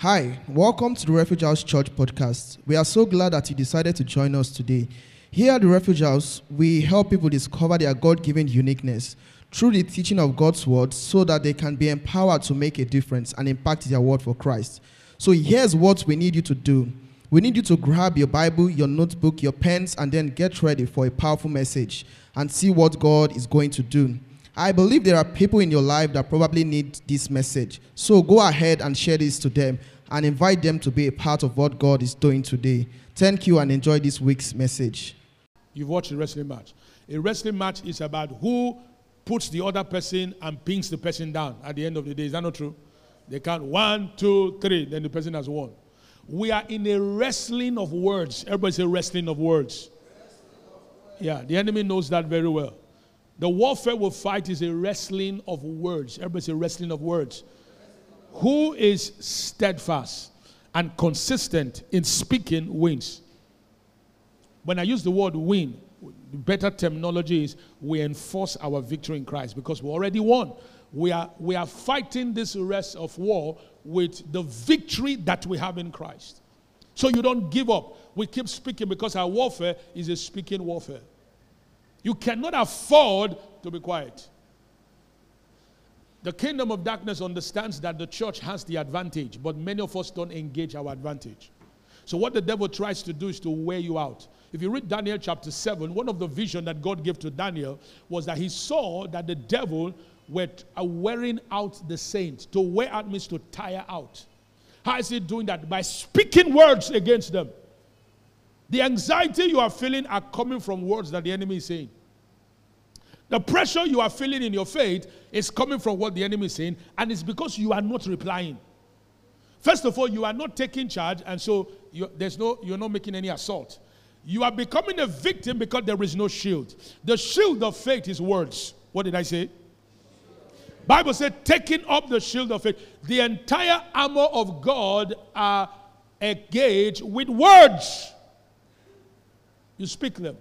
Hi, welcome to the Refuge House Church podcast. We are so glad that you decided to join us today. Here at the Refuge House, we help people discover their God given uniqueness through the teaching of God's word so that they can be empowered to make a difference and impact their world for Christ. So here's what we need you to do. We need you to grab your Bible, your notebook, your pens, and then get ready for a powerful message and see what God is going to do. I believe there are people in your life that probably need this message. So go ahead and share this to them and invite them to be a part of what God is doing today. Thank you and enjoy this week's message. You've watched a wrestling match. A wrestling match is about who puts the other person and pins the person down at the end of the day. Is that not true? They count one, two, three, then the person has won. We are in a wrestling of words. Everybody say wrestling of words. Yeah, the enemy knows that very well. The warfare we fight is a wrestling of words. Everybody say wrestling of words. Who is steadfast and consistent in speaking wins. When I use the word win, the better terminology is we enforce our victory in Christ because we already won. We are, we are fighting this rest of war with the victory that we have in Christ. So you don't give up. We keep speaking because our warfare is a speaking warfare. You cannot afford to be quiet. The kingdom of darkness understands that the church has the advantage, but many of us don't engage our advantage. So, what the devil tries to do is to wear you out. If you read Daniel chapter 7, one of the vision that God gave to Daniel was that he saw that the devil were uh, wearing out the saints. To wear out means to tire out. How is he doing that? By speaking words against them. The anxiety you are feeling are coming from words that the enemy is saying. The pressure you are feeling in your faith is coming from what the enemy is saying, and it's because you are not replying. First of all, you are not taking charge, and so you, there's no, you're not making any assault. You are becoming a victim because there is no shield. The shield of faith is words. What did I say? Bible said, taking up the shield of faith. The entire armor of God are engaged with words. You speak them.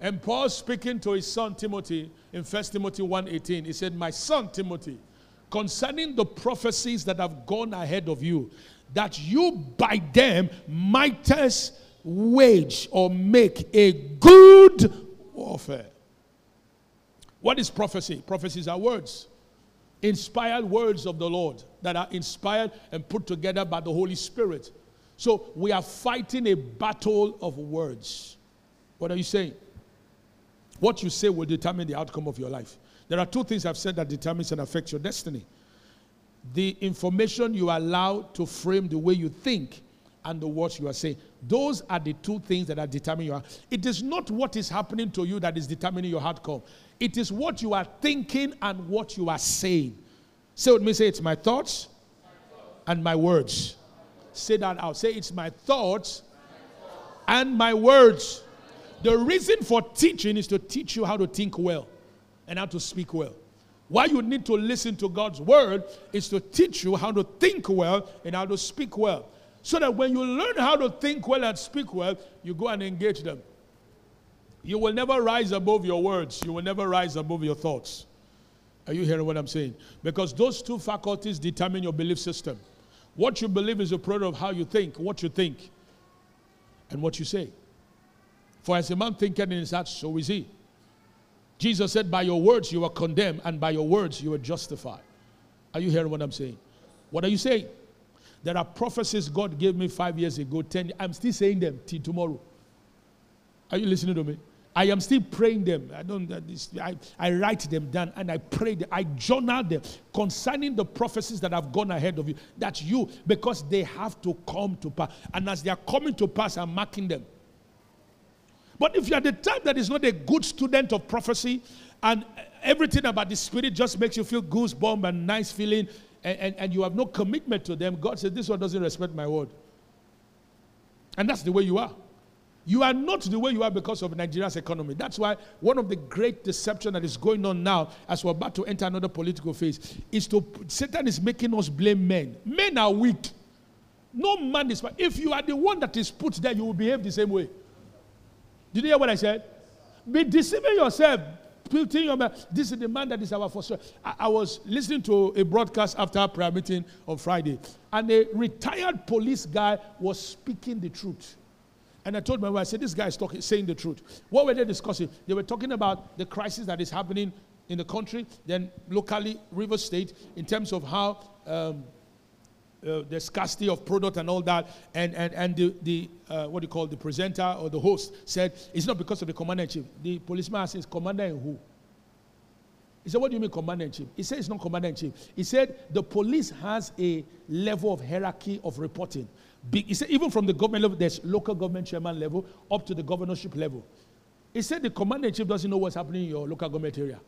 And Paul speaking to his son Timothy in 1 Timothy 1:18, he said, "My son Timothy, concerning the prophecies that have gone ahead of you, that you by them mightest wage or make a good warfare." What is prophecy? Prophecies are words. Inspired words of the Lord that are inspired and put together by the Holy Spirit. So we are fighting a battle of words. What are you saying? What you say will determine the outcome of your life. There are two things I've said that determines and affects your destiny the information you allow to frame the way you think and the words you are saying. Those are the two things that are determining your. It is not what is happening to you that is determining your outcome. It is what you are thinking and what you are saying. Say with me, say it's my thoughts and my words. Say that out. Say it's my thoughts and my words. The reason for teaching is to teach you how to think well and how to speak well. Why you need to listen to God's word is to teach you how to think well and how to speak well. So that when you learn how to think well and speak well, you go and engage them. You will never rise above your words, you will never rise above your thoughts. Are you hearing what I'm saying? Because those two faculties determine your belief system. What you believe is a product of how you think, what you think, and what you say. For as a man thinketh in his heart, so is he. Jesus said, By your words you are condemned, and by your words you are justified. Are you hearing what I'm saying? What are you saying? There are prophecies God gave me five years ago, ten. I'm still saying them till tomorrow. Are you listening to me? I am still praying them. I don't. I, I write them down and I pray them. I journal them concerning the prophecies that have gone ahead of you. That you, because they have to come to pass, and as they are coming to pass, I'm marking them. But if you are the type that is not a good student of prophecy and everything about the spirit just makes you feel goosebump and nice feeling and, and, and you have no commitment to them, God said, This one doesn't respect my word. And that's the way you are. You are not the way you are because of Nigeria's economy. That's why one of the great deception that is going on now, as we're about to enter another political phase, is to Satan is making us blame men. Men are weak. No man is. If you are the one that is put there, you will behave the same way. Did you hear what I said? Be deceiving yourself. putting your. This is the man that is our first. I, I was listening to a broadcast after a prayer meeting on Friday, and a retired police guy was speaking the truth. And I told my wife, I said, this guy is talking, saying the truth. What were they discussing? They were talking about the crisis that is happening in the country, then locally, River State, in terms of how um, uh, the scarcity of product and all that. And, and, and the, the uh, what do you call the presenter or the host said, it's not because of the commander in chief. The policeman says, commander in who? He said, what do you mean commander in chief? He said, it's not commander in chief. He said, the police has a level of hierarchy of reporting. He said, even from the government level, there's local government chairman level up to the governorship level. He said, the commander in chief doesn't know what's happening in your local government area.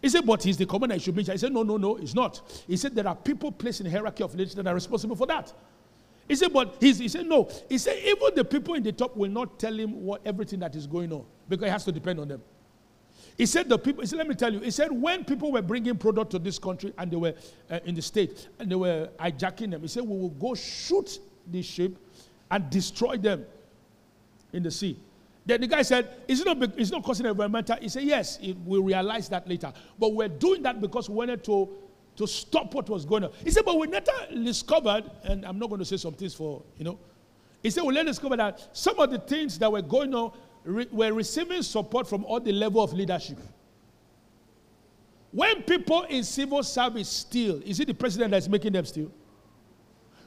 He said, but he's the commander, he should be He said, no, no, no, it's not. He said, there are people placed in hierarchy of leadership that are responsible for that. He said, but he's, he said, no. He said, even the people in the top will not tell him what everything that is going on because it has to depend on them. He said, the people, he said, let me tell you, he said, when people were bringing product to this country and they were uh, in the state and they were hijacking them, he said, we will go shoot the ship and destroy them in the sea. Then the guy said, Is it not, it's not causing environmental? He said, Yes, it, we realize that later. But we're doing that because we wanted to, to stop what was going on. He said, But we later discovered, and I'm not going to say some things for, you know, he said, We later discovered that some of the things that were going on re- were receiving support from all the level of leadership. When people in civil service steal, is it the president that's making them steal?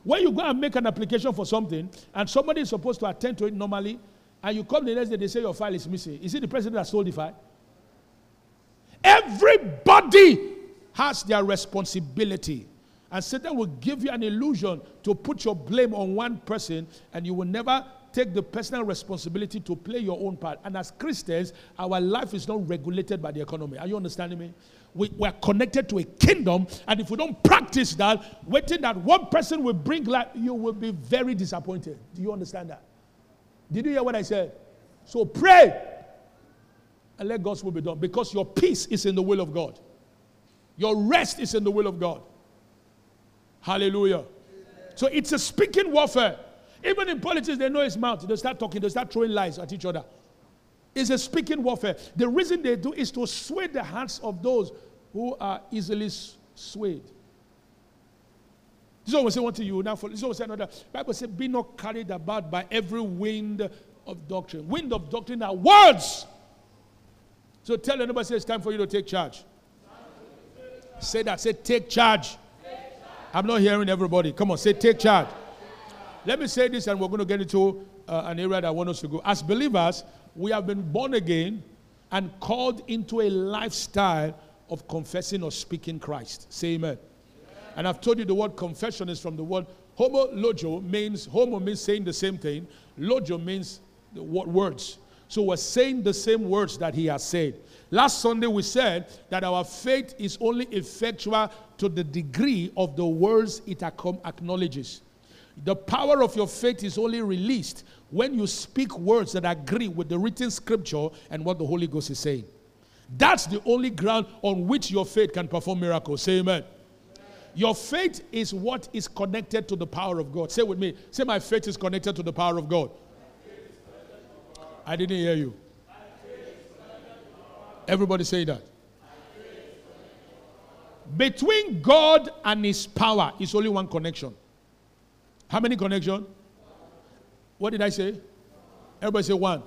When you go and make an application for something and somebody is supposed to attend to it normally, and you come the next day, they say your file is missing. Is it the president that stole the file? Everybody has their responsibility. And Satan will give you an illusion to put your blame on one person, and you will never take the personal responsibility to play your own part. And as Christians, our life is not regulated by the economy. Are you understanding me? We, we are connected to a kingdom, and if we don't practice that, waiting that one person will bring life, you will be very disappointed. Do you understand that? Did you hear what I said? So pray and let God's will be done because your peace is in the will of God. Your rest is in the will of God. Hallelujah. So it's a speaking warfare. Even in politics, they know his mouth. They start talking, they start throwing lies at each other. It's a speaking warfare. The reason they do is to sway the hearts of those who are easily swayed. This is what say one to you now is what say another. Bible says, be not carried about by every wind of doctrine. Wind of doctrine are words. So tell anybody say it's time for you to take charge. Say that. Say take charge. take charge. I'm not hearing everybody. Come on, say take charge. Let me say this, and we're going to get into uh, an area that I want us to go. As believers, we have been born again and called into a lifestyle of confessing or speaking Christ. Say amen. And I've told you the word confession is from the word homo. homologio means homo means saying the same thing. Logio means the word, words. So we're saying the same words that he has said. Last Sunday we said that our faith is only effectual to the degree of the words it acknowledges. The power of your faith is only released when you speak words that agree with the written scripture and what the Holy Ghost is saying. That's the only ground on which your faith can perform miracles. Say amen. Your faith is what is connected to the power of God. Say with me. Say, My faith is connected to the power of God. I didn't hear you. Everybody say that. Between God and His power is only one connection. How many connection? What did I say? Everybody say one.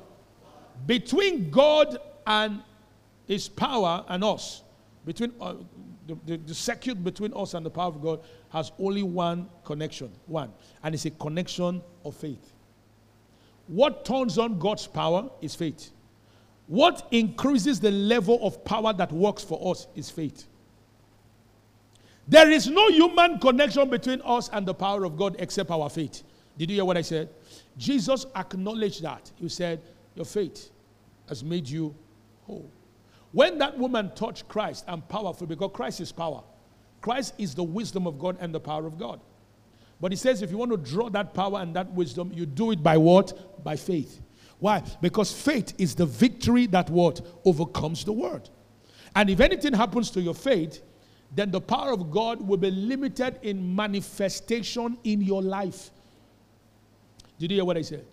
Between God and His power and us, between uh, the, the, the circuit between us and the power of God has only one connection, one, and it's a connection of faith. What turns on God's power is faith. What increases the level of power that works for us is faith. There is no human connection between us and the power of God except our faith. Did you hear what I said? Jesus acknowledged that. He said, Your faith has made you whole. When that woman touched Christ and powerful, because Christ is power, Christ is the wisdom of God and the power of God. But he says if you want to draw that power and that wisdom, you do it by what? By faith. Why? Because faith is the victory that what? Overcomes the world. And if anything happens to your faith, then the power of God will be limited in manifestation in your life. Did you hear what I said?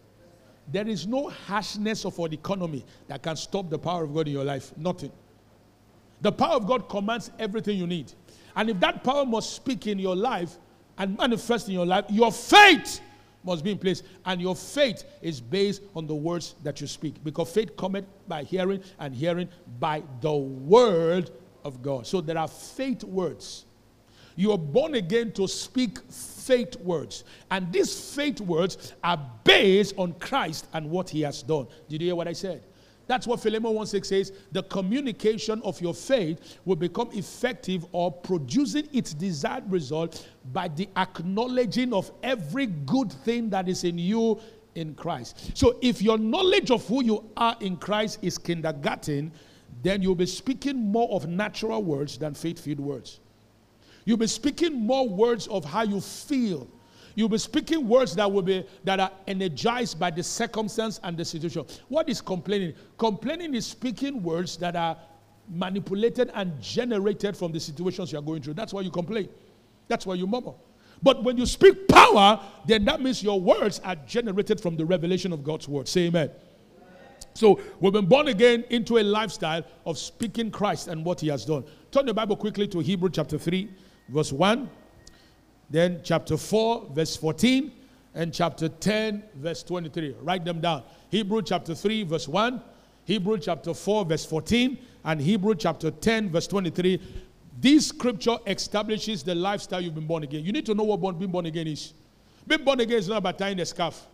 There is no harshness of an economy that can stop the power of God in your life. Nothing. The power of God commands everything you need. And if that power must speak in your life and manifest in your life, your faith must be in place. And your faith is based on the words that you speak. Because faith cometh by hearing, and hearing by the word of God. So there are faith words. You are born again to speak faith words. And these faith words are based on Christ and what he has done. Did you hear what I said? That's what Philemon 1:6 says. The communication of your faith will become effective or producing its desired result by the acknowledging of every good thing that is in you in Christ. So if your knowledge of who you are in Christ is kindergarten, then you'll be speaking more of natural words than faith-filled words. You'll be speaking more words of how you feel. You'll be speaking words that will be that are energized by the circumstance and the situation. What is complaining? Complaining is speaking words that are manipulated and generated from the situations you are going through. That's why you complain. That's why you murmur. But when you speak power, then that means your words are generated from the revelation of God's word. Say amen. So we've been born again into a lifestyle of speaking Christ and what he has done. Turn the Bible quickly to Hebrew chapter 3, verse 1, then chapter 4, verse 14, and chapter 10, verse 23. Write them down. Hebrew chapter 3, verse 1, Hebrew chapter 4, verse 14, and Hebrew chapter 10, verse 23. This scripture establishes the lifestyle you've been born again. You need to know what being born again is. Being born again is not about tying a scarf.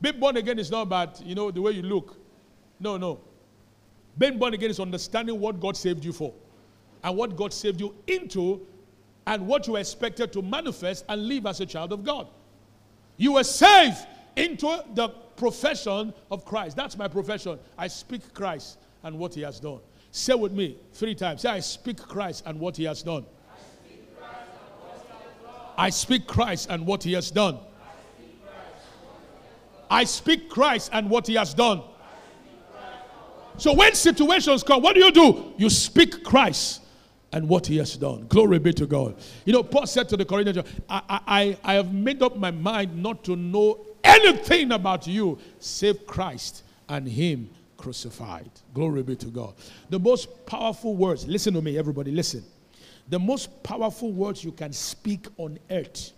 Being born again is not about, you know, the way you look. No, no. Being born again is understanding what God saved you for and what God saved you into and what you were expected to manifest and live as a child of God. You were saved into the profession of Christ. That's my profession. I speak Christ and what he has done. Say with me three times. Say, I speak Christ and what he has done. I speak Christ and what he has done. I speak Christ and what he has done. So when situations come, what do you do? You speak Christ and what he has done. Glory be to God. You know, Paul said to the Corinthians, I, I, I have made up my mind not to know anything about you save Christ and him crucified. Glory be to God. The most powerful words, listen to me, everybody, listen. The most powerful words you can speak on earth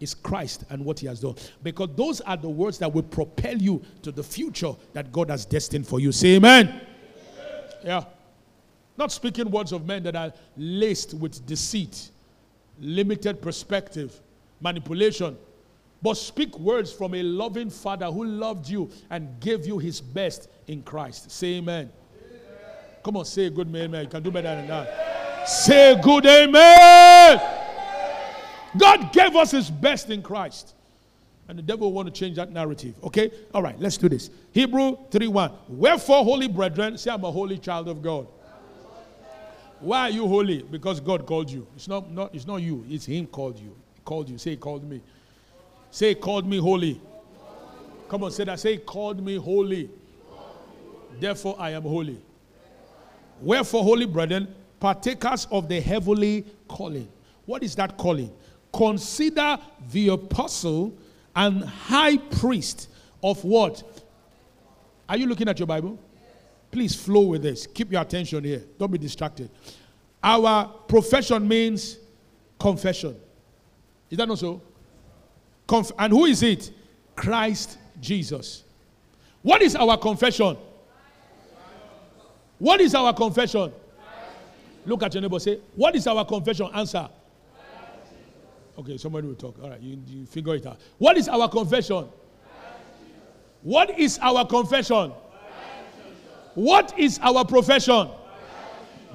is Christ and what he has done. Because those are the words that will propel you to the future that God has destined for you. Say amen. Yeah. Not speaking words of men that are laced with deceit, limited perspective, manipulation, but speak words from a loving Father who loved you and gave you his best in Christ. Say amen. amen. Come on, say good amen. You can do better than that. Say good amen. God gave us his best in Christ. And the devil want to change that narrative. Okay? All right, let's do this. Hebrew 3 1. Wherefore, holy brethren, say I'm a holy child of God. Why are you holy? Because God called you. It's not, not, it's not you, it's Him called you. He called you. Say, He called me. Say, He called me holy. Come on, say that. Say, He called me holy. Therefore, I am holy. Wherefore, holy brethren, partakers of the heavenly calling. What is that calling? Consider the apostle and high priest of what? Are you looking at your Bible? Please flow with this. Keep your attention here. Don't be distracted. Our profession means confession. Is that not so? Conf- and who is it? Christ Jesus. What is our confession? What is our confession? Look at your neighbor. Say, What is our confession? Answer. Okay, somebody will talk. All right, you, you figure it out. What is our confession? What is our confession? What is our profession?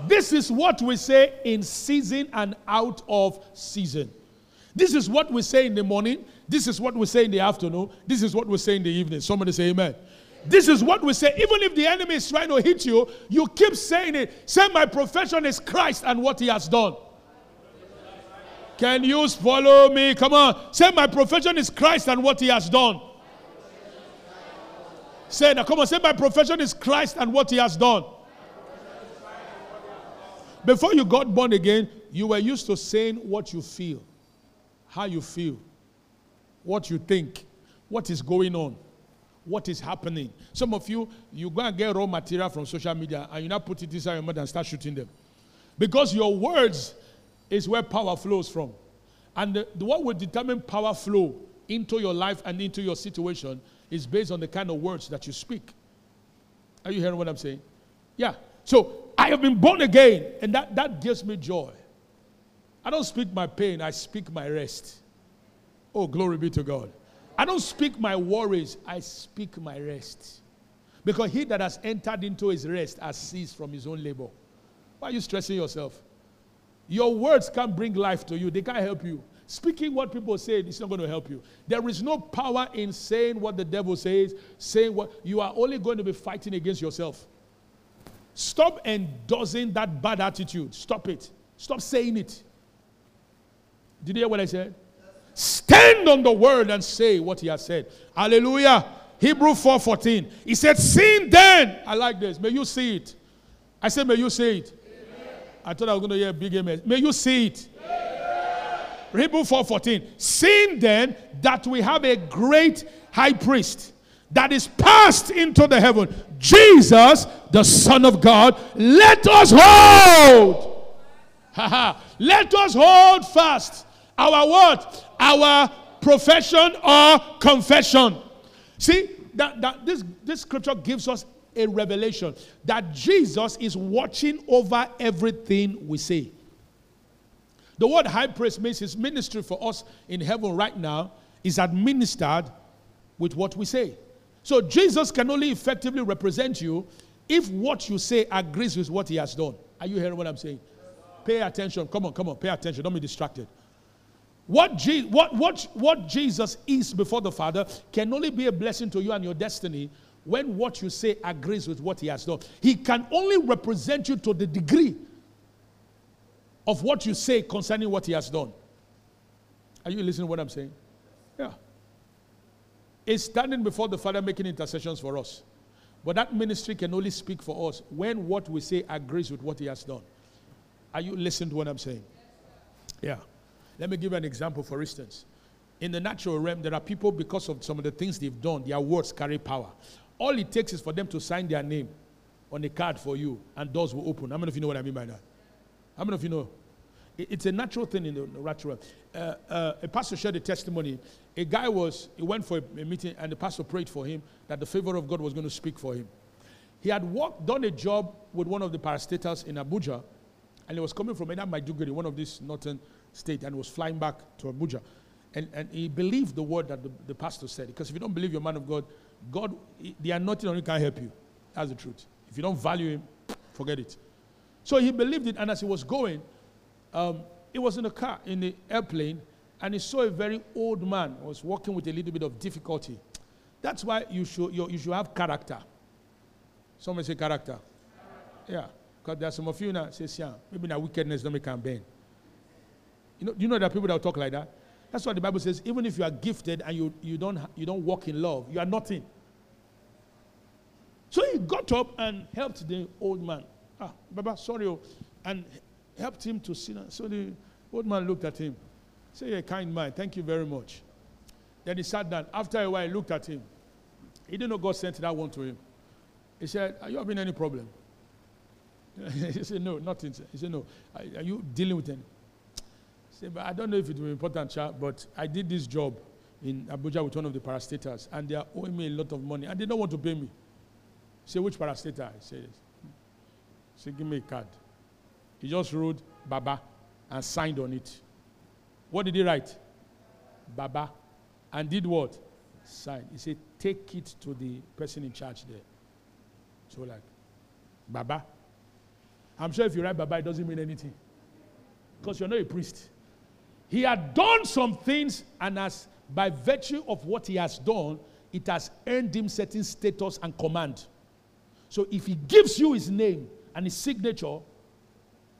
This is what we say in season and out of season. This is what we say in the morning. This is what we say in the afternoon. This is what we say in the evening. Somebody say amen. This is what we say. Even if the enemy is trying to hit you, you keep saying it. Say, My profession is Christ and what he has done. Can you follow me? Come on. Say, My profession is Christ and what he has done. Say that. Come on, say my profession is Christ and what he has done. Before you got born again, you were used to saying what you feel, how you feel, what you think, what is going on, what is happening. Some of you, you go and get raw material from social media and you now put it inside your mouth and start shooting them. Because your words is where power flows from. And the, what will determine power flow into your life and into your situation is based on the kind of words that you speak. Are you hearing what I'm saying? Yeah. So I have been born again, and that, that gives me joy. I don't speak my pain, I speak my rest. Oh, glory be to God. I don't speak my worries, I speak my rest. Because he that has entered into his rest has ceased from his own labor. Why are you stressing yourself? Your words can't bring life to you, they can't help you. Speaking what people say is not going to help you. There is no power in saying what the devil says, saying what you are only going to be fighting against yourself. Stop endorsing that bad attitude. Stop it. Stop saying it. Did you hear what I said? Stand on the word and say what he has said. Hallelujah. Hebrew 4:14. He said, Sin then. I like this. May you see it. I said, May you see it. I thought I was going to hear a big amen. May you see it. Amen. Hebrew 4:14. Seeing then that we have a great high priest that is passed into the heaven, Jesus, the Son of God. Let us hold. Let us hold fast our what? Our profession or confession. See, that, that this, this scripture gives us a revelation that Jesus is watching over everything we say. The word high priest means his ministry for us in heaven right now is administered with what we say. So Jesus can only effectively represent you if what you say agrees with what he has done. Are you hearing what I'm saying? Pay attention. Come on, come on, pay attention. Don't be distracted. What, Je- what, what, what Jesus is before the Father can only be a blessing to you and your destiny when what you say agrees with what He has done. He can only represent you to the degree of what you say concerning what He has done. Are you listening to what I'm saying? Yeah. He's standing before the Father making intercessions for us. But that ministry can only speak for us when what we say agrees with what He has done. Are you listening to what I'm saying? Yeah. Let me give you an example, for instance. In the natural realm, there are people, because of some of the things they've done, their words carry power. All it takes is for them to sign their name on a card for you, and doors will open. How many of you know what I mean by that? How many of you know? It's a natural thing in the natural. Uh, uh, a pastor shared a testimony. A guy was, he went for a, a meeting, and the pastor prayed for him that the favor of God was going to speak for him. He had worked, done a job with one of the parastatals in Abuja, and he was coming from Maiduguri, one of these northern states, and was flying back to Abuja. And, and he believed the word that the, the pastor said. Because if you don't believe your man of God, God, the nothing on you can't help you. That's the truth. If you don't value him, forget it. So he believed it, and as he was going, um, he was in a car, in the airplane, and he saw a very old man who was walking with a little bit of difficulty. That's why you should, you, you should have character. Someone say character. Yeah. Because there are some of you now say, yeah, maybe now wickedness don't make them bend. You know, you know there are people that will talk like that? That's why the Bible says, even if you are gifted and you, you, don't, you don't walk in love, you are nothing. So he got up and helped the old man. Ah, Baba, sorry. Oh, and helped him to sit. So the old man looked at him. Say, You're a kind man. Thank you very much. Then he sat down. After a while, looked at him. He didn't know God sent that one to him. He said, Are you having any problem? he said, No, nothing. He said, No. Are, are you dealing with any? Say, but I don't know if it will be important, but I did this job in Abuja with one of the parastatals, and they are owing me a lot of money, and they don't want to pay me. Say, which parastatal? I said, say, give me a card. He just wrote Baba and signed on it. What did he write? Baba. And did what? Signed. He said, take it to the person in charge there. So, like, Baba. I'm sure if you write Baba, it doesn't mean anything. Because you're not a priest. He had done some things, and as by virtue of what he has done, it has earned him certain status and command. So if he gives you his name and his signature,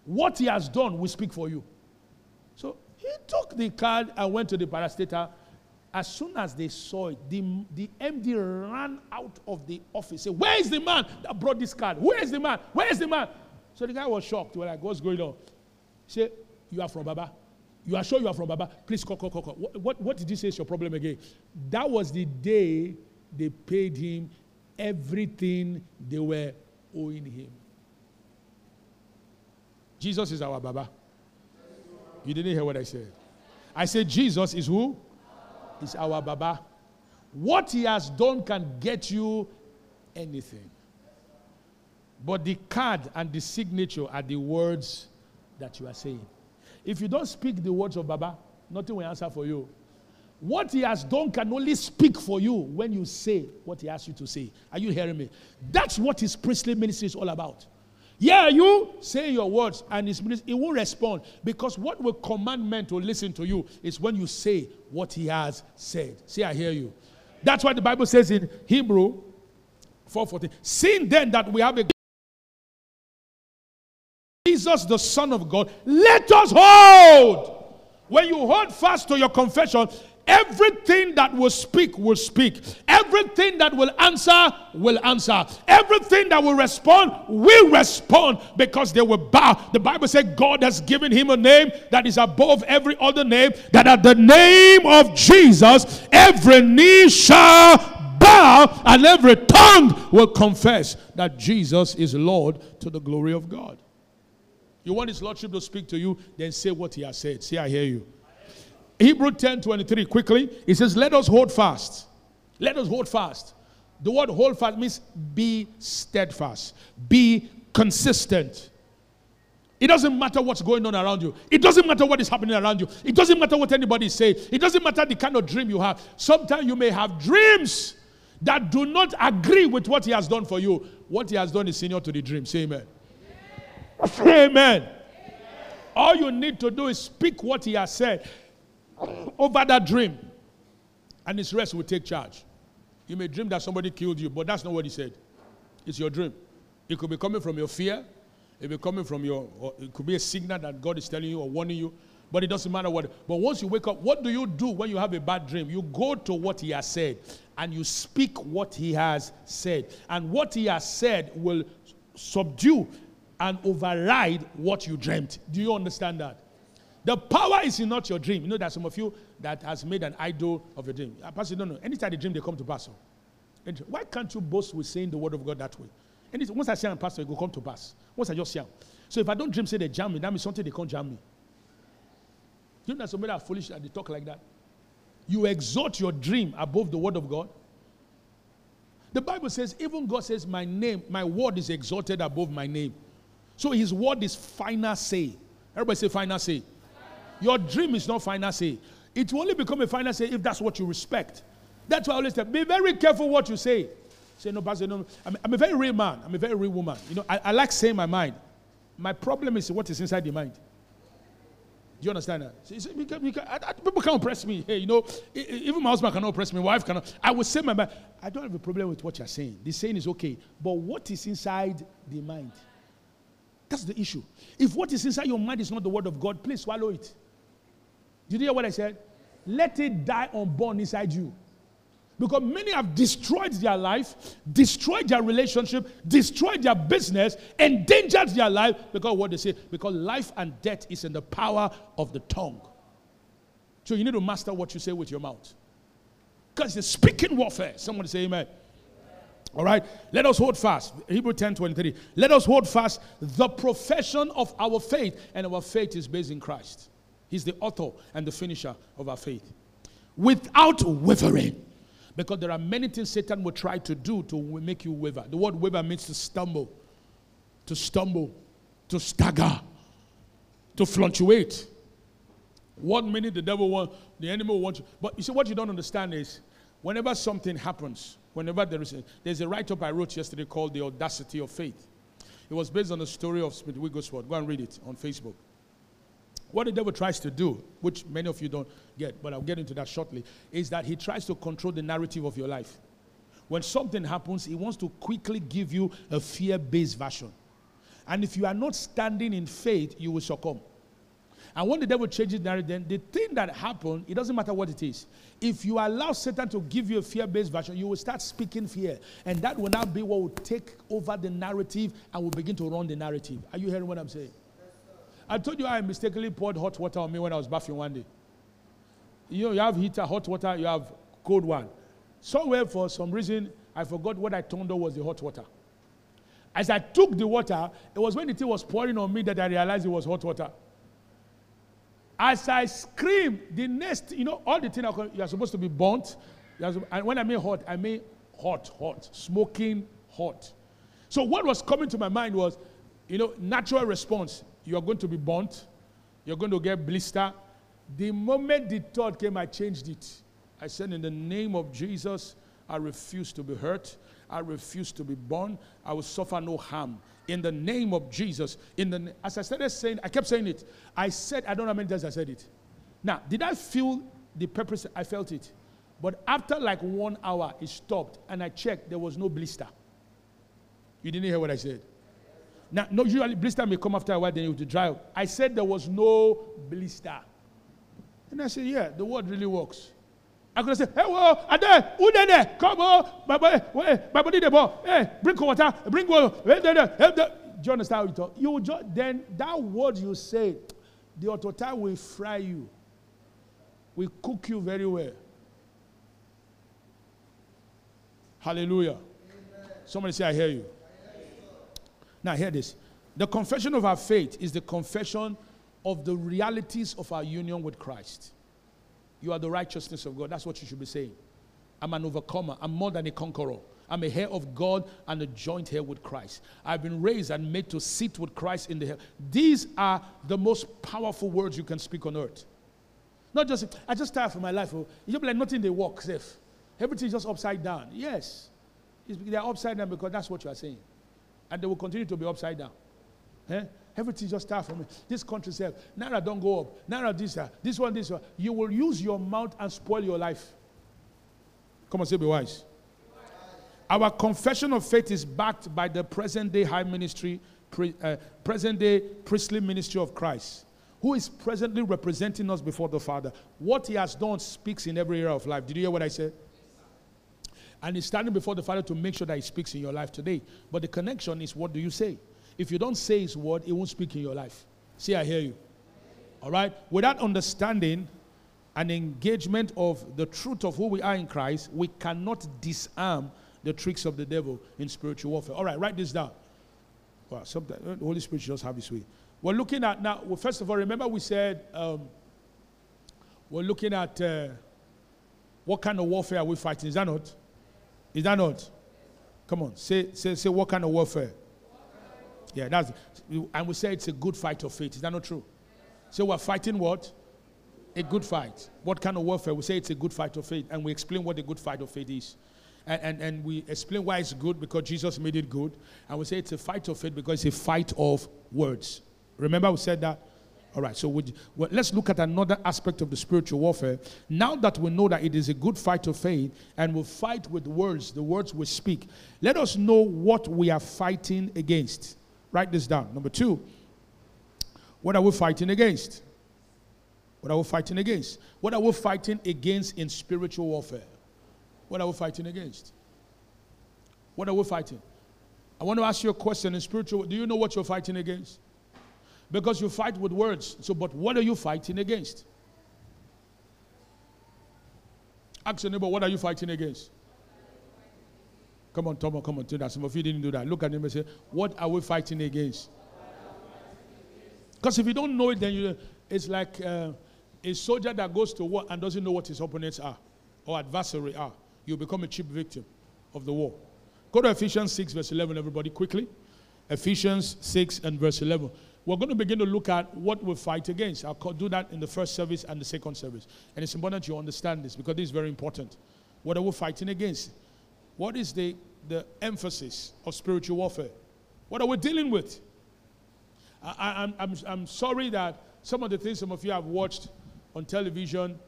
what he has done will speak for you. So he took the card and went to the parastatal. As soon as they saw it, the, the MD ran out of the office. Said, Where is the man that brought this card? Where is the man? Where is the man? So the guy was shocked. We're like, What's going on? He said, You are from Baba. You are sure you are from Baba? Please call, call, call, call. What, what, what did you say is your problem again? That was the day they paid him everything they were owing him. Jesus is our Baba. You didn't hear what I said. I said, Jesus is who? Is our Baba. What he has done can get you anything. But the card and the signature are the words that you are saying. If you don't speak the words of Baba, nothing will answer for you. What he has done can only speak for you when you say what he asks you to say. Are you hearing me? That's what his priestly ministry is all about. Yeah, you say your words, and his ministry, he will respond because what will command men to listen to you is when you say what he has said. See, I hear you. That's why the Bible says in Hebrew 4:14, seeing then that we have a Jesus, the Son of God, let us hold. When you hold fast to your confession, everything that will speak will speak. Everything that will answer will answer. Everything that will respond will respond because they will bow. The Bible said God has given him a name that is above every other name, that at the name of Jesus, every knee shall bow and every tongue will confess that Jesus is Lord to the glory of God. You want his lordship to speak to you, then say what he has said. Say, I hear you. Hebrew 10 23, quickly. He says, Let us hold fast. Let us hold fast. The word hold fast means be steadfast, be consistent. It doesn't matter what's going on around you. It doesn't matter what is happening around you. It doesn't matter what anybody say. It doesn't matter the kind of dream you have. Sometimes you may have dreams that do not agree with what he has done for you. What he has done is senior to the dream. Say amen. Amen. All you need to do is speak what he has said over that dream, and his rest will take charge. You may dream that somebody killed you, but that's not what he said. It's your dream. It could be coming from your fear. It could be coming from your, it could be a signal that God is telling you or warning you. But it doesn't matter what. But once you wake up, what do you do when you have a bad dream? You go to what he has said and you speak what he has said. And what he has said will subdue and override what you dreamt. Do you understand that? The power is in not your dream. You know that some of you that has made an idol of your dream. Uh, Pastor, no, no. Anytime the dream, they come to pass. Why can't you boast with saying the word of God that way? And once I say I'm pastor, it will come to pass. Once I just say, so if I don't dream, say they jam me, that means something they can't jam me. You know that somebody are foolish and they talk like that. You exalt your dream above the word of God. The Bible says, even God says, My name, my word is exalted above my name. So his word is final say. Everybody say final say. Your dream is not final say. It will only become a final say if that's what you respect. That's why I always tell be very careful what you say. Say, no, Pastor, no. I'm, I'm a very real man. I'm a very real woman. You know, I, I like saying my mind. My problem is what is inside the mind. Do you understand that? So, because, I, I, people can't oppress me. Hey, you know, even my husband cannot oppress me. My wife cannot. I will say my mind. I don't have a problem with what you're saying. The saying is okay. But what is inside the mind? That's the issue. If what is inside your mind is not the word of God, please swallow it. Did you hear what I said? Let it die unborn inside you. Because many have destroyed their life, destroyed their relationship, destroyed their business, endangered their life because what they say, because life and death is in the power of the tongue. So you need to master what you say with your mouth. Because it's speaking warfare. Someone say amen. All right, let us hold fast. Hebrew 10 23. Let us hold fast the profession of our faith, and our faith is based in Christ. He's the author and the finisher of our faith. Without wavering. Because there are many things Satan will try to do to make you waver. The word waver means to stumble, to stumble, to stagger, to fluctuate. One minute the devil wants, the enemy will want you. But you see, what you don't understand is whenever something happens, whenever there is a, there's a write up I wrote yesterday called The Audacity of Faith. It was based on the story of Smith Wigglesworth. Go and read it on Facebook. What the devil tries to do, which many of you don't get, but I'll get into that shortly, is that he tries to control the narrative of your life. When something happens, he wants to quickly give you a fear based version. And if you are not standing in faith, you will succumb. And when the devil changes narrative, then the thing that happened, it doesn't matter what it is. If you allow Satan to give you a fear based version, you will start speaking fear. And that will now be what will take over the narrative and will begin to run the narrative. Are you hearing what I'm saying? I told you I mistakenly poured hot water on me when I was bathing one day. You know, you have heater, hot water, you have cold one. Somewhere for some reason, I forgot what I turned on was the hot water. As I took the water, it was when the tea was pouring on me that I realized it was hot water. As I scream, the next, you know, all the things you are supposed to be burnt. And when I mean hot, I mean hot, hot, smoking hot. So what was coming to my mind was, you know, natural response. You are going to be burnt. You're going to get blister. The moment the thought came, I changed it. I said, in the name of Jesus, I refuse to be hurt. I refuse to be born. I will suffer no harm. In the name of Jesus. In the as I started saying, I kept saying it. I said, I don't know how many times I said it. Now, did I feel the purpose? I felt it. But after like one hour, it stopped, and I checked, there was no blister. You didn't hear what I said. Now, no, usually blister may come after a while, then you have to dry up. I said there was no blister. And I said, yeah, the word really works. I could say, hey, whoa, Ade, who there? Come on, my eh, eh, boy, my body, the. Hey, bring water, bring water. Hey, there, there, there. Do you understand how you talk? You just, then that word you say, the autotite will fry you, will cook you very well. Hallelujah. Amen. Somebody say. I hear you. Now, hear this. The confession of our faith is the confession of the realities of our union with Christ. You are the righteousness of God. That's what you should be saying. I'm an overcomer. I'm more than a conqueror. I'm a heir of God and a joint heir with Christ. I've been raised and made to sit with Christ in the heaven. These are the most powerful words you can speak on earth. Not just, I just tired for my life. Oh. You just like nothing they work safe. Everything's just upside down. Yes. they're upside down because that's what you are saying. And they will continue to be upside down. Eh? Everything just start from me. This country says, Naira don't go up. Naira this, uh, this one, this one. You will use your mouth and spoil your life. Come on, say be wise. Our confession of faith is backed by the present day high ministry, pre, uh, present day priestly ministry of Christ, who is presently representing us before the Father. What he has done speaks in every area of life. Did you hear what I said? And he's standing before the Father to make sure that he speaks in your life today. But the connection is what do you say? If you don't say his word, it won't speak in your life. See, I hear you. All right? Without understanding and engagement of the truth of who we are in Christ, we cannot disarm the tricks of the devil in spiritual warfare. All right, write this down. Well, sometimes the Holy Spirit just have his way. We're looking at now, well, first of all, remember we said um, we're looking at uh, what kind of warfare are we fighting? Is that not? Is that not? Come on, say, say, say what kind of warfare? Yeah, that's, and we say it's a good fight of faith. Is that not true? So we're fighting what? A good fight. What kind of warfare? We say it's a good fight of faith, and we explain what a good fight of faith is. And, and, and we explain why it's good because Jesus made it good. And we say it's a fight of faith because it's a fight of words. Remember, we said that? All right, so we, well, let's look at another aspect of the spiritual warfare. Now that we know that it is a good fight of faith and we fight with words, the words we speak, let us know what we are fighting against. Write this down. Number two, what are we fighting against? What are we fighting against? What are we fighting against in spiritual warfare? What are we fighting against? What are we fighting? I want to ask you a question in spiritual. Do you know what you're fighting against? Because you fight with words. So, but what are you fighting against? Ask your neighbor, what are you fighting against? Come on, Tomo, come on, do that. Some of you didn't do that. Look at him and say, What are we fighting against? Because if you don't know it, then you, it's like uh, a soldier that goes to war and doesn't know what his opponents are or adversary are. You become a cheap victim of the war. Go to Ephesians 6, verse 11, everybody, quickly. Ephesians 6 and verse 11. We're going to begin to look at what we fight against. I'll do that in the first service and the second service. And it's important you understand this because this is very important. What are we fighting against? What is the, the emphasis of spiritual warfare? What are we dealing with? I, am I'm, I'm, I'm sorry that some of the things some of you have watched on television,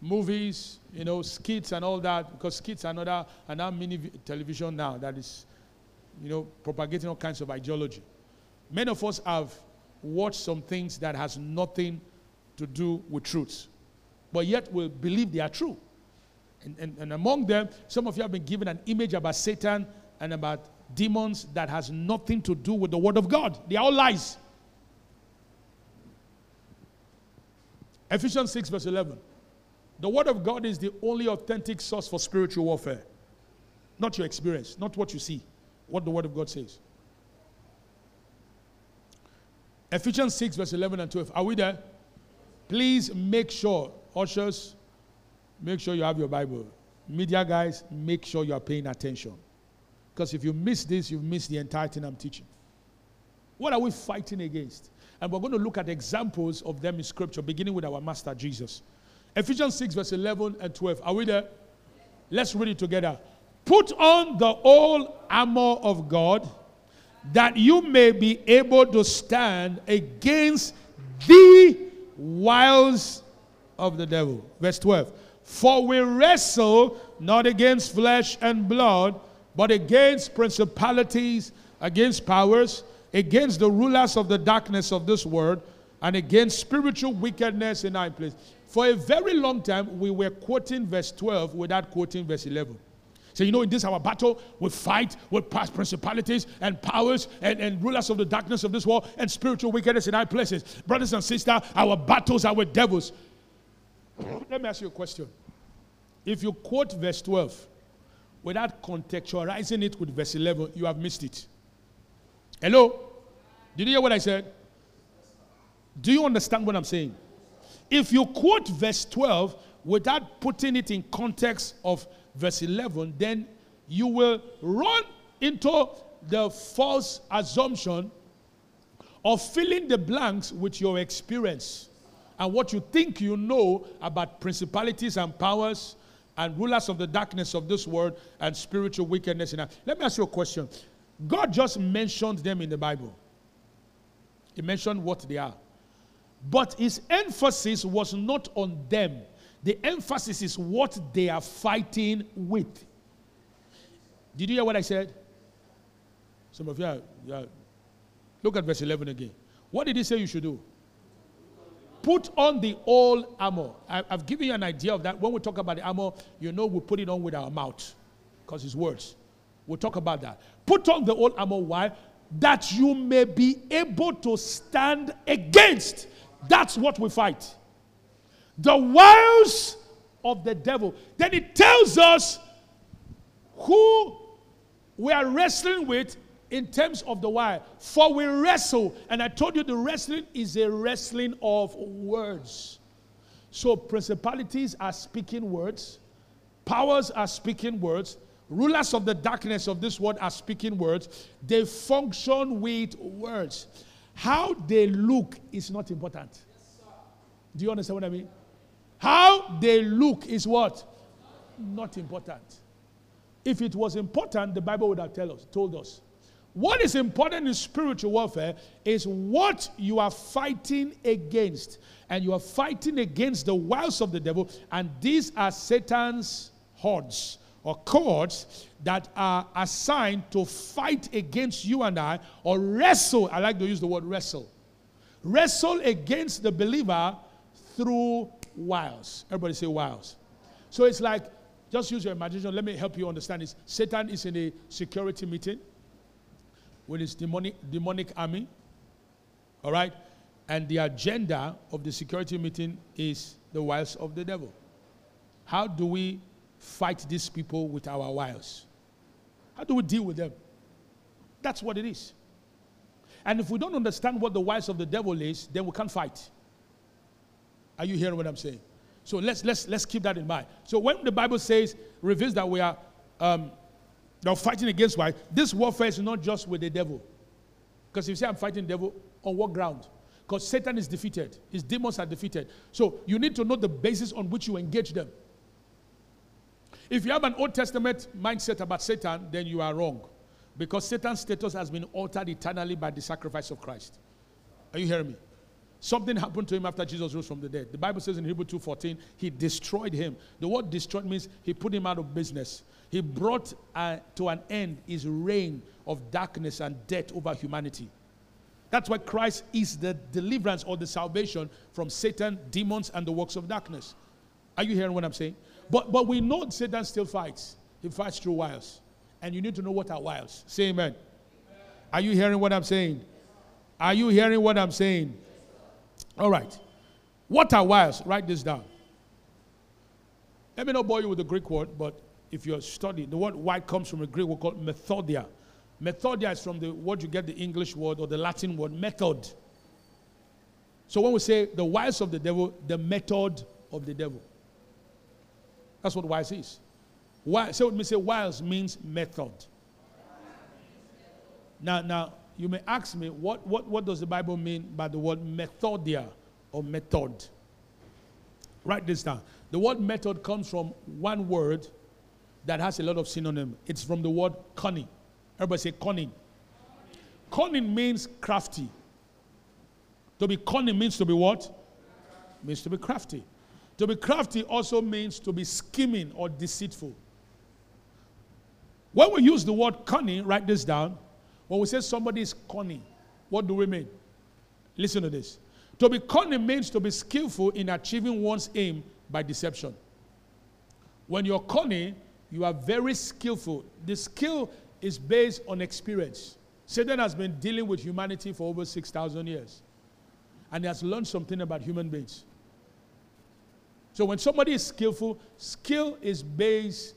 movies, you know, skits and all that, because skits are another, another mini television now that is, you know, propagating all kinds of ideology. Many of us have watched some things that has nothing to do with truth, but yet we believe they are true. And, and, and among them, some of you have been given an image about Satan and about demons that has nothing to do with the Word of God. They are all lies. Ephesians 6, verse 11. The Word of God is the only authentic source for spiritual warfare. Not your experience, not what you see, what the Word of God says. Ephesians 6, verse 11 and 12. Are we there? Please make sure, ushers, make sure you have your Bible. Media guys, make sure you are paying attention. Because if you miss this, you've missed the entire thing I'm teaching. What are we fighting against? And we're going to look at examples of them in Scripture, beginning with our Master Jesus. Ephesians 6, verse 11 and 12. Are we there? Let's read it together. Put on the whole armor of God that you may be able to stand against the wiles of the devil. Verse 12. For we wrestle not against flesh and blood, but against principalities, against powers, against the rulers of the darkness of this world, and against spiritual wickedness in high places. For a very long time, we were quoting verse 12 without quoting verse 11. So, you know, in this our battle, we fight with past principalities and powers and, and rulers of the darkness of this world and spiritual wickedness in high places. Brothers and sisters, our battles are with devils. Let me ask you a question. If you quote verse 12 without contextualizing it with verse 11, you have missed it. Hello? Did you hear what I said? Do you understand what I'm saying? If you quote verse 12 without putting it in context of verse 11, then you will run into the false assumption of filling the blanks with your experience and what you think you know about principalities and powers and rulers of the darkness of this world and spiritual wickedness. In Let me ask you a question. God just mentioned them in the Bible. He mentioned what they are. But his emphasis was not on them. The emphasis is what they are fighting with. Did you hear what I said? Some of you are, you are, Look at verse 11 again. What did he say you should do? Put on the whole armor. I, have given you an idea of that. When we talk about the armor, you know we put it on with our mouth because it's words. We'll talk about that. Put on the whole armor. Why? That you may be able to stand against. That's what we fight the wiles of the devil. Then it tells us who we are wrestling with in terms of the why. For we wrestle, and I told you the wrestling is a wrestling of words. So principalities are speaking words, powers are speaking words, rulers of the darkness of this world are speaking words. They function with words. How they look is not important. Do you understand what I mean? How they look is what? Not important. If it was important, the Bible would have tell us, told us. What is important in spiritual warfare is what you are fighting against. And you are fighting against the wiles of the devil, and these are Satan's hordes or cords that are assigned to fight against you and I or wrestle. I like to use the word wrestle. Wrestle against the believer through wiles. Everybody say wiles. So it's like, just use your imagination. Let me help you understand this. Satan is in a security meeting with his demonic, demonic army. All right? And the agenda of the security meeting is the wiles of the devil. How do we fight these people with our wiles? How do we deal with them? That's what it is. And if we don't understand what the wiles of the devil is, then we can't fight. Are you hearing what I'm saying? So let's let's let's keep that in mind. So when the Bible says reveals that we are um, now fighting against why this warfare is not just with the devil. Because if you say I'm fighting the devil, on what ground? Because Satan is defeated, his demons are defeated. So you need to know the basis on which you engage them. If you have an Old Testament mindset about Satan, then you are wrong. Because Satan's status has been altered eternally by the sacrifice of Christ. Are you hearing me? Something happened to him after Jesus rose from the dead. The Bible says in Hebrew 2:14, he destroyed him. The word destroyed means he put him out of business. He brought uh, to an end his reign of darkness and death over humanity. That's why Christ is the deliverance or the salvation from Satan, demons, and the works of darkness. Are you hearing what I'm saying? But but we know Satan still fights. He fights through wiles. And you need to know what are wiles. Say amen. amen. Are you hearing what I'm saying? Are you hearing what I'm saying? All right. What are wiles? Write this down. Let me not bore you with the Greek word, but if you're studying, the word white comes from a Greek word called methodia. Methodia is from the word you get the English word or the Latin word method. So when we say the wiles of the devil, the method of the devil. That's what wiles is. Why, say with me, say wiles means method. Now, now you may ask me, what, what, what does the Bible mean by the word methodia or method? Write this down. The word method comes from one word that has a lot of synonym. It's from the word cunning. Everybody say cunning. Cunning means crafty. To be cunning means to be what? Means to be crafty. To be crafty also means to be scheming or deceitful. When we use the word cunning, write this down. When we say somebody is cunning, what do we mean? Listen to this. To be cunning means to be skillful in achieving one's aim by deception. When you're cunning, you are very skillful. The skill is based on experience. Satan has been dealing with humanity for over 6,000 years. And he has learned something about human beings. So when somebody is skillful, skill is based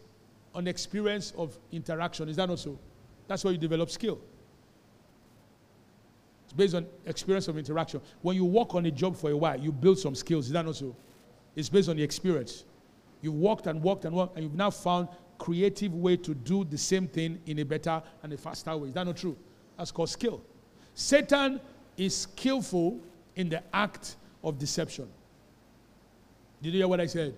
on experience of interaction. Is that not so? That's why you develop skill. It's based on experience of interaction. When you work on a job for a while, you build some skills. Is that not so? It's based on the experience. You've worked and worked and worked, and you've now found creative way to do the same thing in a better and a faster way. Is that not true? That's called skill. Satan is skillful in the act of deception. Did you hear what I said?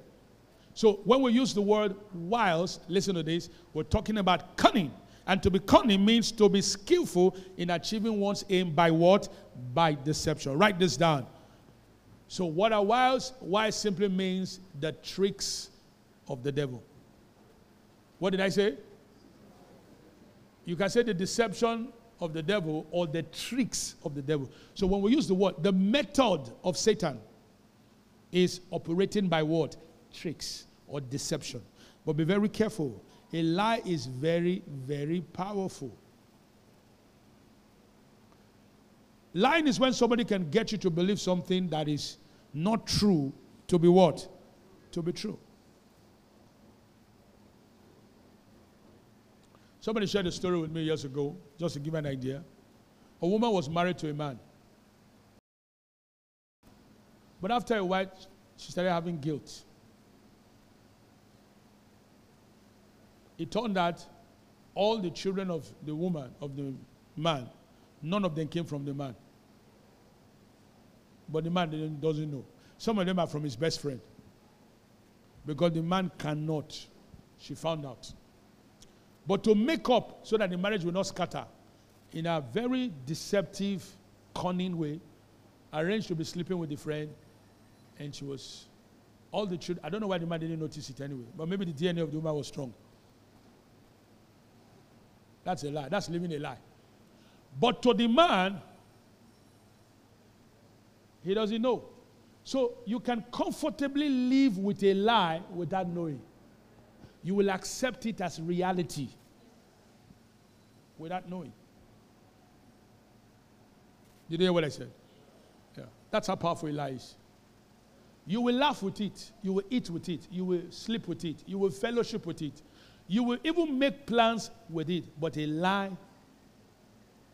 So when we use the word wiles, listen to this, we're talking about cunning. And to be cunning means to be skillful in achieving one's aim by what? By deception. Write this down. So, what are wiles? Wiles simply means the tricks of the devil. What did I say? You can say the deception of the devil or the tricks of the devil. So, when we use the word, the method of Satan is operating by what? Tricks or deception. But be very careful a lie is very, very powerful. Lying is when somebody can get you to believe something that is not true to be what? To be true. Somebody shared a story with me years ago, just to give an idea. A woman was married to a man. But after a while, she started having guilt. It turned out all the children of the woman, of the man, none of them came from the man. But the man doesn't know. Some of them are from his best friend. Because the man cannot, she found out. But to make up so that the marriage will not scatter, in a very deceptive, cunning way, arranged to be sleeping with the friend, and she was all the children. I don't know why the man didn't notice it anyway, but maybe the DNA of the woman was strong. That's a lie. That's living a lie. But to the man, he doesn't know. So you can comfortably live with a lie without knowing. You will accept it as reality without knowing. Did you hear what I said? Yeah. That's how powerful a lie is. You will laugh with it. You will eat with it. You will sleep with it. You will fellowship with it. You will even make plans with it, but a lie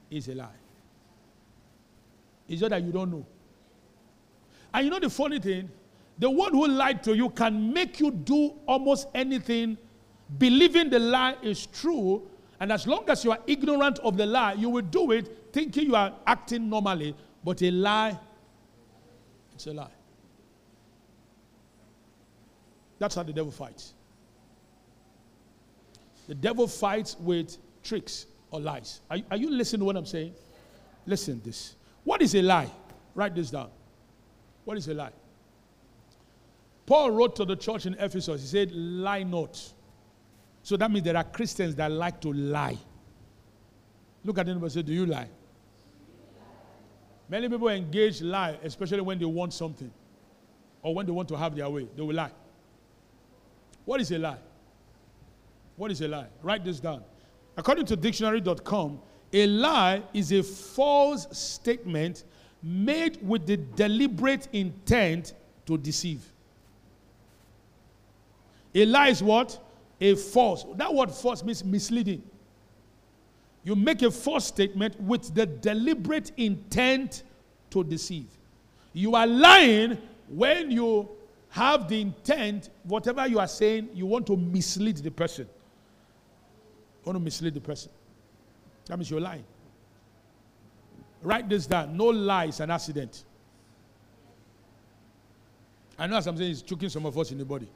is a lie. It's just that you don't know. And you know the funny thing? The one who lied to you can make you do almost anything, believing the lie is true. And as long as you are ignorant of the lie, you will do it thinking you are acting normally. But a lie, it's a lie. That's how the devil fights. The devil fights with tricks or lies. Are, are you listening to what I'm saying? Listen this. What is a lie? Write this down. What is a lie? Paul wrote to the church in Ephesus, he said, Lie not. So that means there are Christians that like to lie. Look at them and say, Do you lie? Many people engage lie, especially when they want something or when they want to have their way. They will lie. What is a lie? What is a lie? Write this down. According to dictionary.com, a lie is a false statement made with the deliberate intent to deceive. A lie is what? A false. That word false means misleading. You make a false statement with the deliberate intent to deceive. You are lying when you have the intent, whatever you are saying, you want to mislead the person. Want to mislead the person. That means you're lying. Write this down. No lie is an accident. I know as I'm saying, it's choking some of us in the body.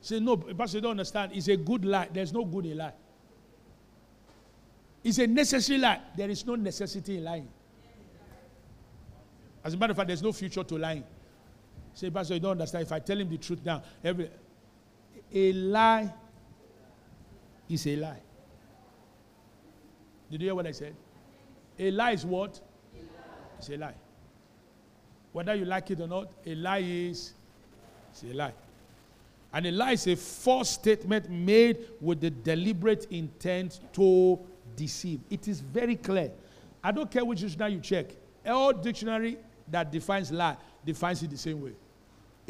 Say, no, Pastor, you don't understand. It's a good lie. There's no good in lie. It's a necessary lie. There is no necessity in lying. As a matter of fact, there's no future to lying. Say, Pastor, you don't understand. If I tell him the truth now, every a lie is a lie. Did you hear what I said? A lie is what? It's a lie. Whether you like it or not, a lie is it's a lie. And a lie is a false statement made with the deliberate intent to deceive. It is very clear. I don't care which dictionary you check. All dictionary that defines lie defines it the same way.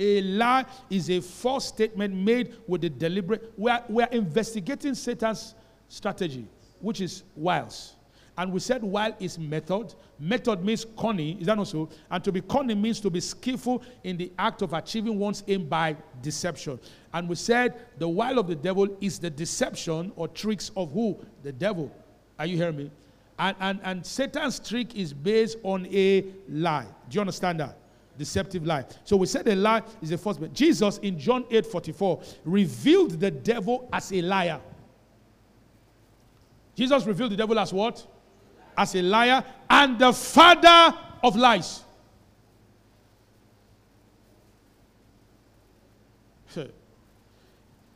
A lie is a false statement made with the deliberate. We are, we are investigating Satan's strategy, which is wiles. And we said while is method. Method means cunning. Is that not so? And to be cunning means to be skillful in the act of achieving one's aim by deception. And we said the while of the devil is the deception or tricks of who? The devil. Are you hearing me? And, and, and Satan's trick is based on a lie. Do you understand that? Deceptive lie. So we said a lie is a false. But Jesus in John 8 44 revealed the devil as a liar. Jesus revealed the devil as what? As a liar and the father of lies.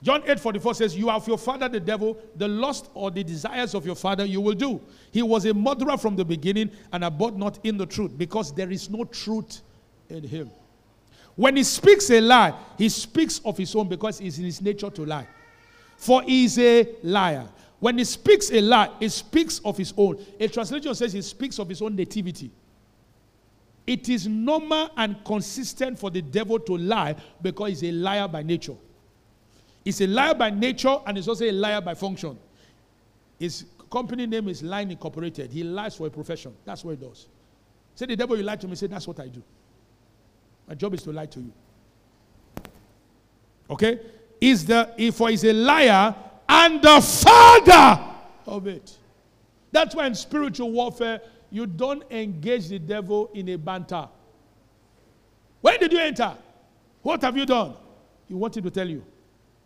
John 8 44 says, You have your father the devil, the lust or the desires of your father you will do. He was a murderer from the beginning and abode not in the truth, because there is no truth in him. When he speaks a lie, he speaks of his own because it's in his nature to lie. For he is a liar. When he speaks a lie, he speaks of his own. A translation says he speaks of his own nativity. It is normal and consistent for the devil to lie because he's a liar by nature. He's a liar by nature and he's also a liar by function. His company name is Lying Incorporated. He lies for a profession. That's what he does. Say the devil you lie to me, say that's what I do. My job is to lie to you. Okay? Is the for is a liar and the father of it. That's why in spiritual warfare, you don't engage the devil in a banter. When did you enter? What have you done? He wanted to tell you.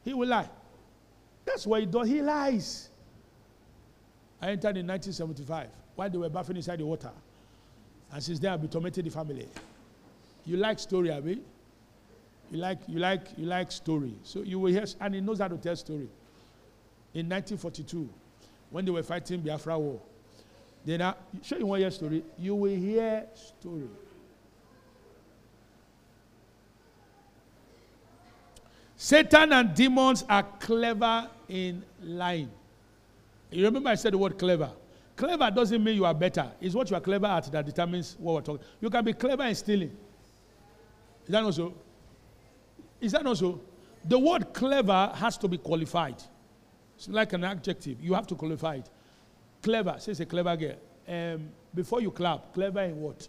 He will lie. That's why he does. He lies. I entered in 1975 while they were bathing inside the water. And since then, I've been tormenting the family. You like story, Abby? You like, you like, you like story. So you will hear, and he knows how to tell story. In 1942, when they were fighting Biafra War, then I show you one year story. You will hear story. Satan and demons are clever in lying. You remember I said the word clever. Clever doesn't mean you are better. It's what you are clever at that determines what we're talking. You can be clever in stealing. Is that not so? Is that not so? The word clever has to be qualified. It's like an adjective. You have to qualify it. Clever. Say it's a clever girl. Um, before you clap, clever in what?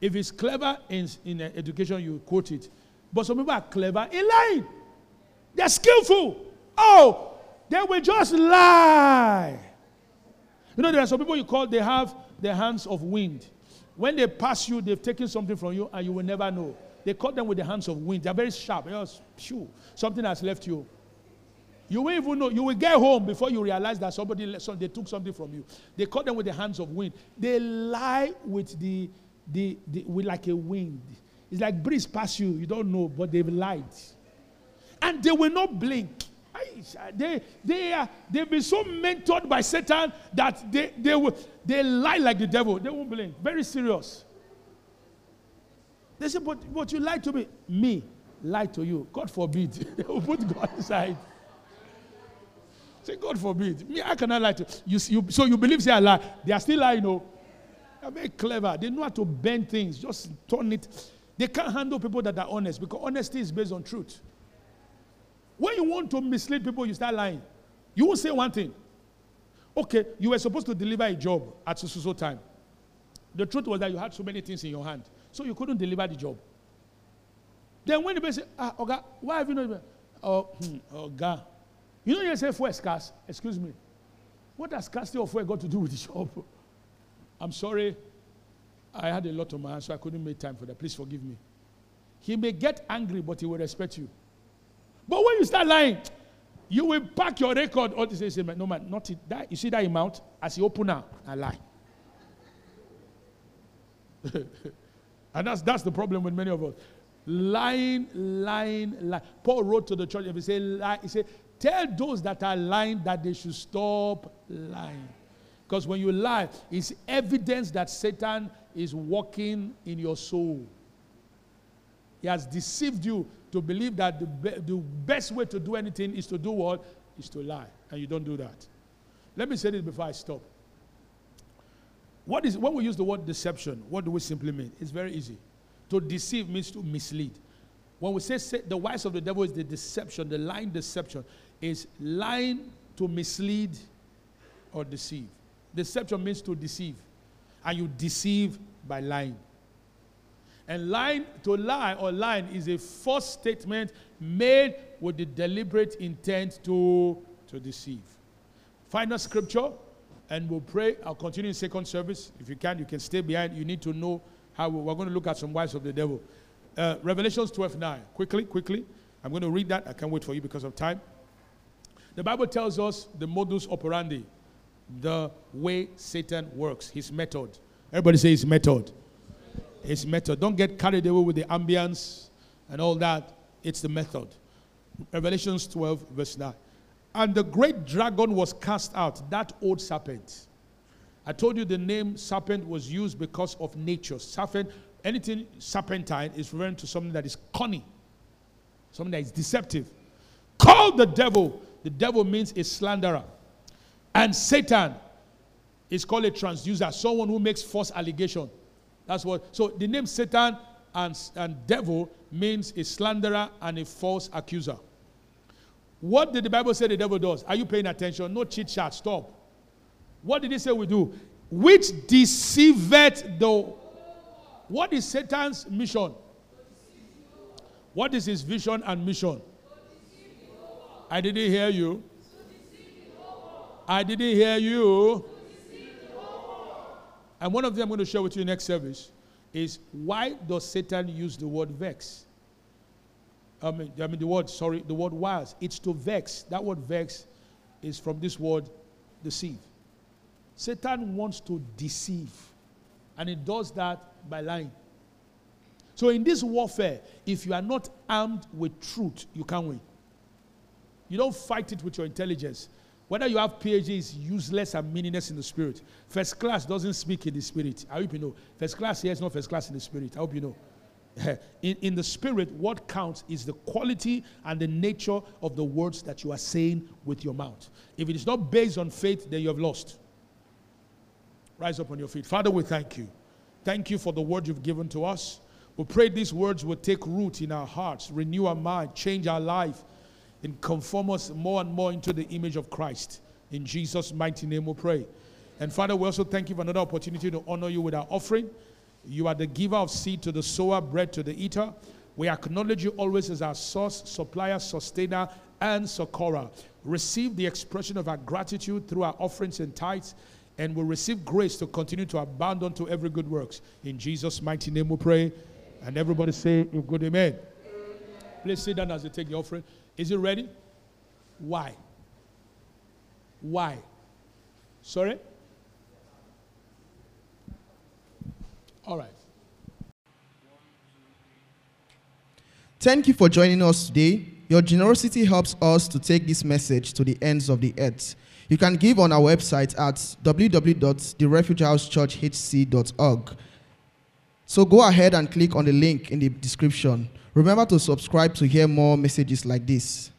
If it's clever in, in education, you quote it. But some people are clever in lying. They're skillful. Oh, they will just lie. You know, there are some people you call, they have the hands of wind. When they pass you, they've taken something from you and you will never know. They cut them with the hands of wind. They're very sharp. Just, phew, something has left you. You will even know. You will get home before you realize that somebody so they took something from you. They cut them with the hands of wind. They lie with the, the, the with like a wind. It's like breeze pass you. You don't know, but they've lied. And they will not blink. They, they are, they've been so mentored by Satan that they, they, will, they lie like the devil. They won't blink. Very serious. They say, but, but you lied to me. Me, lie to you. God forbid. they will put God aside. Say, God forbid. Me, I cannot lie to you. you so you believe, say I lie. They are still lying, oh. no. They're very clever. They know how to bend things, just turn it. They can't handle people that are honest because honesty is based on truth. When you want to mislead people, you start lying. You won't say one thing. Okay, you were supposed to deliver a job at so so time. The truth was that you had so many things in your hand, so you couldn't deliver the job. Then when the person ah, Oga, why have you not? Oh, hmm, Oga, you know you say fuel scarce. Excuse me. What has scarcity of fuel got to do with the job? I'm sorry. I had a lot on my hands, so I couldn't make time for that. Please forgive me. He may get angry, but he will respect you. But when you start lying, you will pack your record. All this say, no man, not it. That, you see that amount? As you open now, I lie. and that's, that's the problem with many of us. Lying, lying, lying. Paul wrote to the church, if he say lie, he said, tell those that are lying that they should stop lying. Because when you lie, it's evidence that Satan is working in your soul. He has deceived you to believe that the, be- the best way to do anything is to do what? Is to lie. And you don't do that. Let me say this before I stop. What is when we use the word deception, what do we simply mean? It's very easy. To deceive means to mislead. When we say, say the wiles of the devil is the deception, the lying deception is lying to mislead or deceive. Deception means to deceive. And you deceive by lying. And lying, to lie or lying is a false statement made with the deliberate intent to, to deceive. Final scripture, and we'll pray. I'll continue in second service. If you can, you can stay behind. You need to know how we, are going to look at some wives of the devil. Uh, Revelations 12 9. Quickly, quickly. I'm going to read that. I can't wait for you because of time. The Bible tells us the modus operandi, the way Satan works, his method. Everybody say his method his method. Don't get carried away with the ambience and all that. It's the method. Revelations 12, verse 9. And the great dragon was cast out, that old serpent. I told you the name serpent was used because of nature. Serpent, anything serpentine is referring to something that is cunning, something that is deceptive. Called the devil. The devil means a slanderer. And Satan is called a traducer, someone who makes false allegation. That's what. So the name Satan and, and devil means a slanderer and a false accuser. What did the Bible say the devil does? Are you paying attention? No chit chat. Stop. What did he say we do? Which deceiveth the. What is Satan's mission? What is his vision and mission? I didn't hear you. I didn't hear you. And one of them I'm going to share with you next service is why does Satan use the word vex? I mean, I mean the word, sorry, the word was. It's to vex. That word vex is from this word deceive. Satan wants to deceive. And he does that by lying. So in this warfare, if you are not armed with truth, you can't win. You don't fight it with your intelligence. Whether you have PhD is useless and meaningless in the spirit. First class doesn't speak in the spirit. I hope you know. First class here is not first class in the spirit. I hope you know. In, in the spirit, what counts is the quality and the nature of the words that you are saying with your mouth. If it is not based on faith, then you have lost. Rise up on your feet. Father, we thank you. Thank you for the word you've given to us. We pray these words will take root in our hearts, renew our mind, change our life, and conform us more and more into the image of Christ. In Jesus' mighty name we pray. And Father, we also thank you for another opportunity to honor you with our offering. You are the giver of seed to the sower, bread to the eater. We acknowledge you always as our source, supplier, sustainer, and succorer. Receive the expression of our gratitude through our offerings and tithes, and we receive grace to continue to abound unto every good works. In Jesus' mighty name we pray. And everybody say good amen. Please sit down as they take the offering. Is it ready? Why? Why? Sorry? All right. Thank you for joining us today. Your generosity helps us to take this message to the ends of the earth. You can give on our website at www.therefugehousechurchhc.org. So go ahead and click on the link in the description. Remember to subscribe to hear more messages like this.